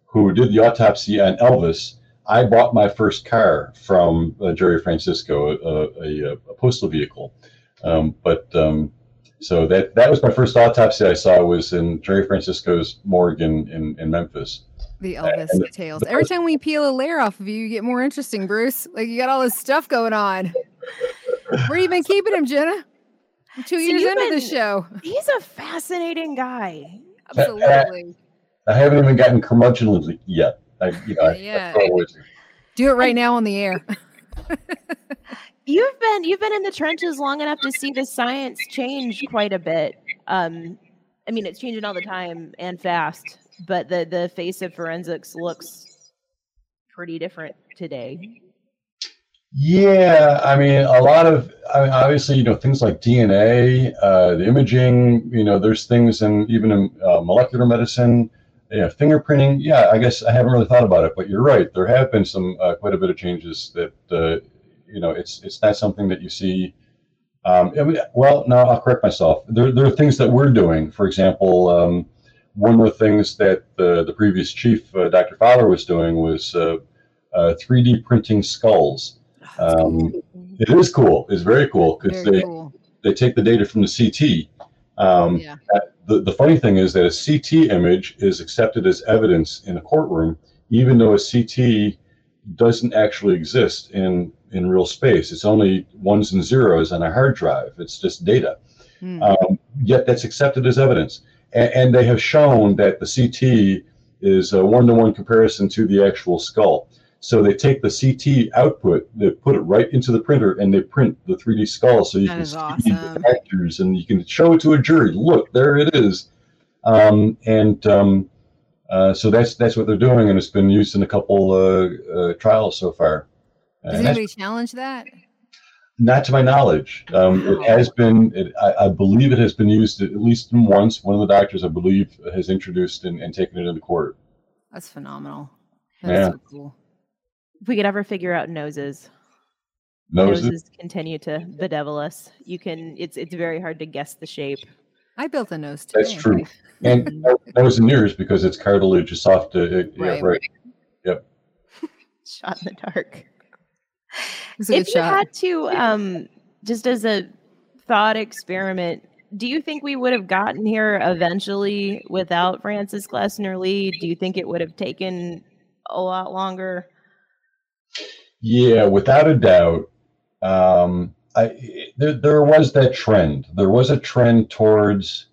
who did the autopsy on Elvis. I bought my first car from uh, Jerry Francisco, a, a, a postal vehicle. Um, but um, so that that was my first autopsy I saw was in Jerry Francisco's morgue in, in, in Memphis. The Elvis and the- tales. the Every first- time we peel a layer off of you, you get more interesting, Bruce. Like you got all this stuff going on. Where you been keeping him, Jenna? Two So years you've into the show. He's a fascinating guy. Absolutely. I haven't even gotten curmudgeonly yet. I, you know, I, Not. I always, Do it right now on the air. You've been you've been in the trenches long enough to see the science change quite a bit. Um, I mean, it's changing all the time and fast, but the the face of forensics looks pretty different today. Yeah, I mean, a lot of I mean, obviously, you know, things like DNA, uh, the imaging. You know, there's things in even in uh, molecular medicine, yeah, fingerprinting. Yeah, I guess I haven't really thought about it, but you're right. There have been some uh, quite a bit of changes that uh, you know, it's it's not something that you see. Um, I mean, well, no, I'll correct myself. There, there are things that we're doing. For example, um, one of the things that the, the previous chief, uh, Dr. Fowler, was doing was uh, uh, 3D printing skulls. Um, it is cool. It's very cool because they, cool. they take the data from the CT. Um, Yeah. The, the funny thing is that a CT image is accepted as evidence in a courtroom, even though a CT doesn't actually exist in, in real space. It's only ones and zeros on a hard drive. It's just data. Hmm. Um, yet that's accepted as evidence. And, and they have shown that the CT is a one to one comparison to the actual skull. So they take the CT output, they put it right into the printer, and they print the 3D skull. So you That can see awesome. the actors, and you can show it to a jury. Look, there it is. Um, and um, uh, so that's that's what they're doing, and it's been used in a couple uh, uh, trials so far. Does And anybody challenge that? not to my knowledge. Um, Wow. It has been, it, I, I believe it has been used at least once. One of the doctors, I believe, has introduced and, and taken it into court. That's phenomenal. That's Yeah. so cool. If we could ever figure out noses, Noses. noses continue to bedevil us. You can. It's it's very hard to guess the shape. I built a nose today. That's true. And no- nose and ears because it's cartilage, it's soft. To, it, Right. Yeah, right. Shot in the dark. It's a good if you shot. had to, um, just as a thought experiment, do you think we would have gotten here eventually without Frances Glessner Lee? Do you think it would have taken a lot longer? Yeah, without a doubt. Um, I there, there was that trend. There was a trend towards,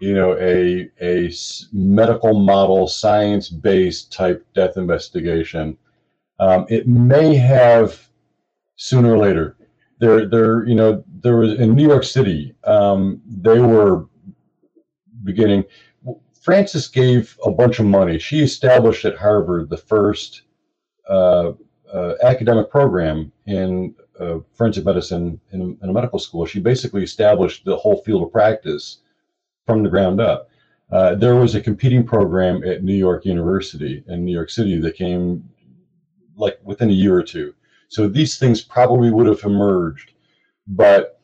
you know, a a medical model, science based type death investigation. Um, it may have sooner or later. There, there, you know, there was in New York City. Um, they were beginning. Frances gave a bunch of money. She established at Harvard the first uh, uh, academic program in uh, forensic medicine in, in a medical school. She basically established the whole field of practice from the ground up. Uh, there was a competing program at New York University in New York City that came like within a year or two. So these things probably would have emerged, but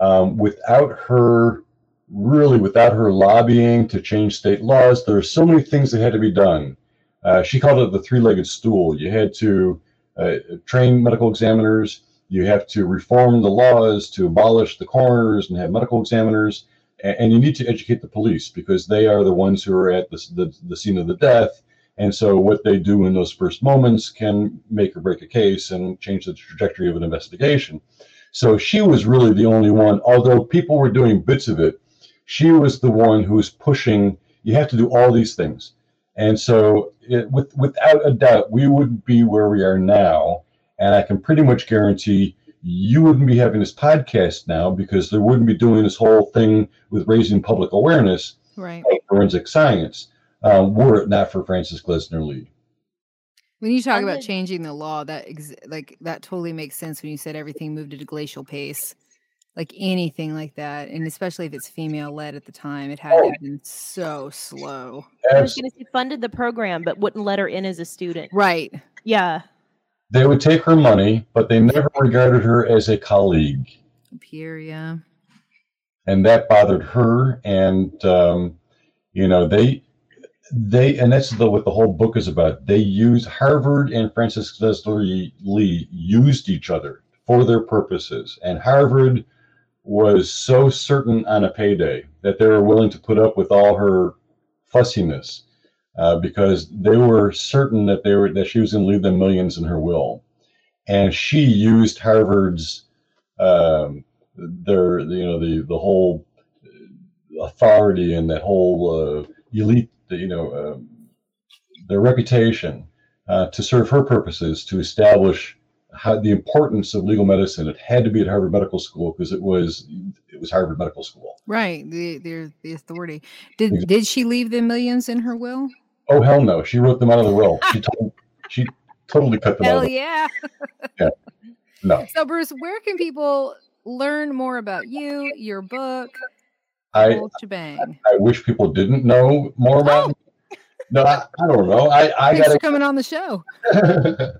um, without her, really without her lobbying to change state laws, there are so many things that had to be done. Uh, she called it the three-legged stool. You had to uh, train medical examiners. You have to reform the laws to abolish the coroners and have medical examiners. And, and you need to educate the police because they are the ones who are at the, the, the scene of the death. And so what they do in those first moments can make or break a case and change the trajectory of an investigation. So she was really the only one, although people were doing bits of it, she was the one who was pushing, you have to do all these things. And so it, with without a doubt, we wouldn't be where we are now. And I can pretty much guarantee you wouldn't be having this podcast now because there wouldn't be doing this whole thing with raising public awareness Right. of forensic science um, were it not for Frances Glessner Lee. When you talk about changing the law, that ex- like that totally makes sense when you said everything moved at a glacial pace. Like anything like that, and especially if it's female led at the time, it had to have been so slow. I was going to say funded the program, but wouldn't let her in as a student. Right. Yeah. They would take her money, but they never regarded her as a colleague. Here, yeah. and that bothered her and um, you know they they and that's the, what the whole book is about they use harvard and frances glessner lee used each other for their purposes and harvard was so certain on a payday that they were willing to put up with all her fussiness uh, because they were certain that they were that she was going to leave them millions in her will. And she used harvard's um, their you know the the whole authority and that whole uh, elite you know um, their reputation uh, to serve her purposes to establish how the importance of legal medicine it had to be at harvard medical school because it was it was harvard medical school Right. The the the authority. Did did she leave the millions in her will? oh hell no she wrote them out of the will she told, she totally cut them out Hell the, yeah. no So Bruce, where can people learn more about you, your book, i shebang? i wish people didn't know more about oh! me. no I, I don't know i i got coming on the show.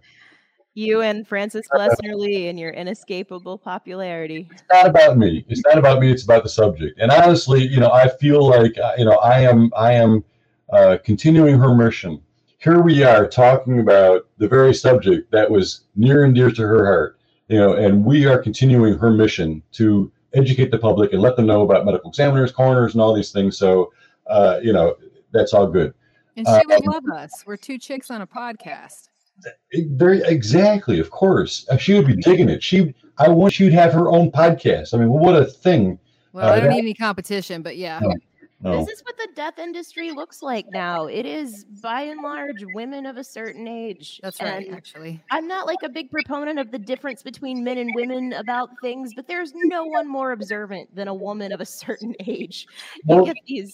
You and Frances Glessner Lee and your inescapable popularity. it's not about me. It's not about me. It's about the subject. And honestly, you know, I feel like uh, you know, I am, I am uh, continuing her mission. Here we are talking about the very subject that was near and dear to her heart. You know, and we are continuing her mission to educate the public and let them know about medical examiners, coroners, and all these things. So, uh, you know, that's all good. And she would Um, love us. We're two chicks on a podcast. It- very exactly, of course, Uh, she would be digging it. She, I want she'd have her own podcast. I mean, what a thing! Well, Uh, I don't that- need any competition, but yeah. No. No. This is what the death industry looks like now. It is by and large women of a certain age. That's right, And actually. I'm not like a big proponent of the difference between men and women about things, but there's no one more observant than a woman of a certain age. You Well, get these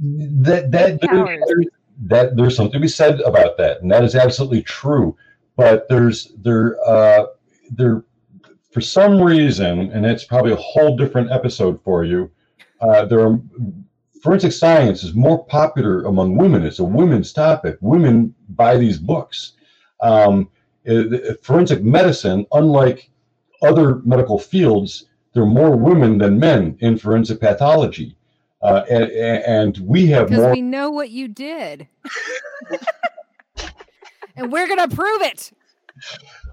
that that Powers. That there's something to be said about that, and that is absolutely true. But there's there uh, there for some reason, and it's probably a whole different episode for you. Uh, there are forensic science is more popular among women. It's a women's topic. Women buy these books. Um, it- forensic medicine, unlike other medical fields, there are more women than men in forensic pathology. Uh, and, and we have Because more. we know what you did. and we're gonna prove it.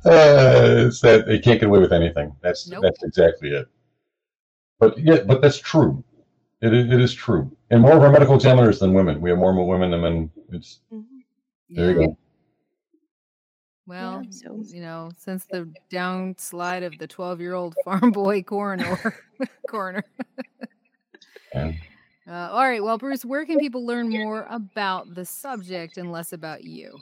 Uh, it's that they can't get away with anything. That's Nope. that's exactly it. But yeah, but that's true. It is, it is true. And more of our medical examiners than women. We have more women than men. It's there you go. Well, Yeah, so- you know, since the downslide of the 12 year old farm boy coroner, coroner. And Uh, all right. Well, Bruce, where can people learn more about the subject and less about you?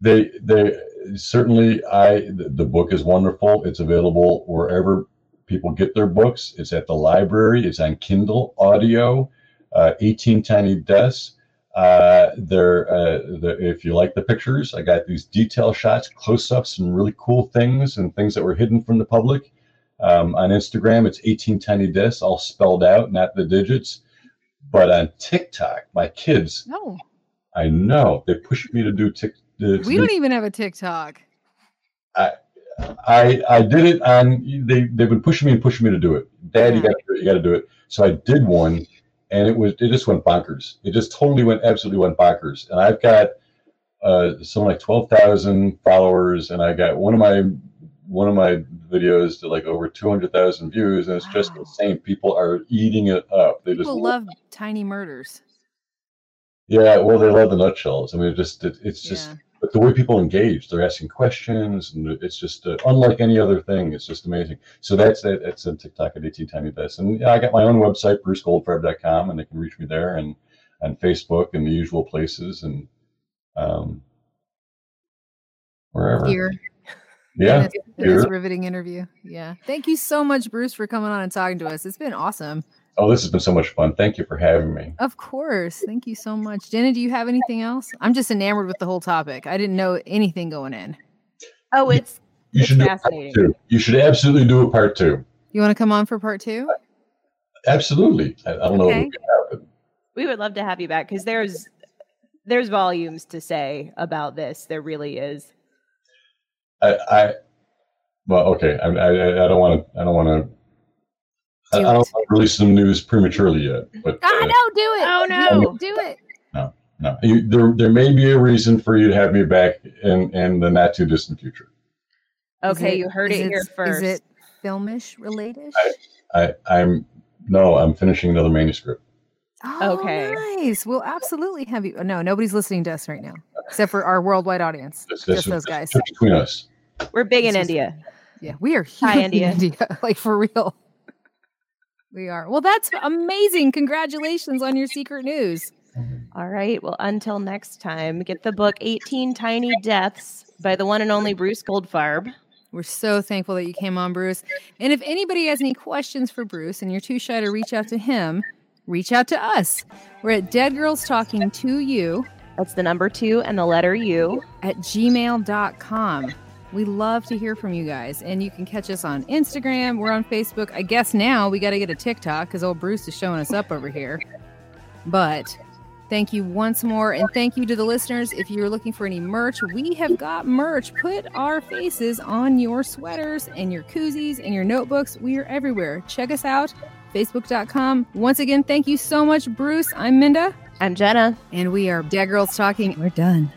they they certainly I the, book is wonderful. It's available wherever people get their books. It's at the library. It's on Kindle audio. Uh, 18 tiny deaths. Uh, there, uh, if you like the pictures, I got these detail shots, close-ups, and really cool things and things that were hidden from the public. Um, on Instagram, it's 18 tiny deaths, all spelled out, not the digits. But on TikTok, my kids, No, I know they pushed me to do TikTok. we do don't even have a TikTok. I I I did it on they they've been pushing me and pushing me to do it. Dad, you got to do it. You got to do it. So I did one, and it was it just went bonkers. It just totally went absolutely went bonkers. And I've got uh something like twelve thousand followers, and I got one of my one of my videos to like over two hundred thousand views, and it's just Wow. insane. People are eating it up. They just People love tiny murders. yeah. Well, they love the nutshells. I mean, it just it, it's just yeah. but the way people engage, they're asking questions, and it's just uh, unlike any other thing. It's just amazing. So that's it. It's on TikTok at 18 Tiny Deaths. And yeah, I got my own website, brucegoldfarb.com, and they can reach me there and on Facebook and the usual places. And um, wherever. Here. Yeah, in this, in this here. riveting interview. Yeah. Thank you so much, Bruce, for coming on and talking to us. It's been awesome. Oh, this has been so much fun. Thank you for having me. Of course. Thank you so much. Jenna, do you have anything else? I'm just enamored with the whole topic. I didn't know anything going in. Oh, it's You It's should do part fascinating. two. You should absolutely do a part two. You want to come on for part two? Absolutely. I, I don't know Okay. if it can happen. we would love to have you back because there's there's volumes to say about this. There really is. I, I well, okay. I, I, I don't want to. I don't want to. I, I Do don't want to release some news prematurely yet. But Ah, uh, no, do it. Oh, No, no. Do it. no, you, there there may be a reason for you to have me back in in the not too distant future. Is Okay, you heard is it here first. Is it filmish related? I I'm no. I'm finishing another manuscript. Oh, Okay. Nice. We'll absolutely have you. No, nobody's listening to us right now, except for our worldwide audience. This, Just those guys. just between us. We're big in This India. Yeah, we are huge Hi, in India. India. Like for real. We are. Well, that's amazing. Congratulations on your secret news. All right. Well, until next time, get the book 18 Tiny Deaths by the one and only Bruce Goldfarb. We're so thankful that you came on, Bruce. And if anybody has any questions for Bruce and you're too shy to reach out to him, reach out to us. We're at Dead Girls Talking to You That's the number two and the letter U. at gmail.com. We love to hear from you guys. And you can catch us on Instagram. We're on Facebook. I guess now we got to get a TikTok because old Bruce is showing us up over here. But thank you once more. And thank you to the listeners. If you're looking for any merch, we have got merch. Put our faces on your sweaters and your koozies and your notebooks. We are everywhere. Check us out. Facebook.com. Once again, thank you so much, Bruce. I'm Minda. I'm Jenna. And we are Dead Girls Talking. We're done.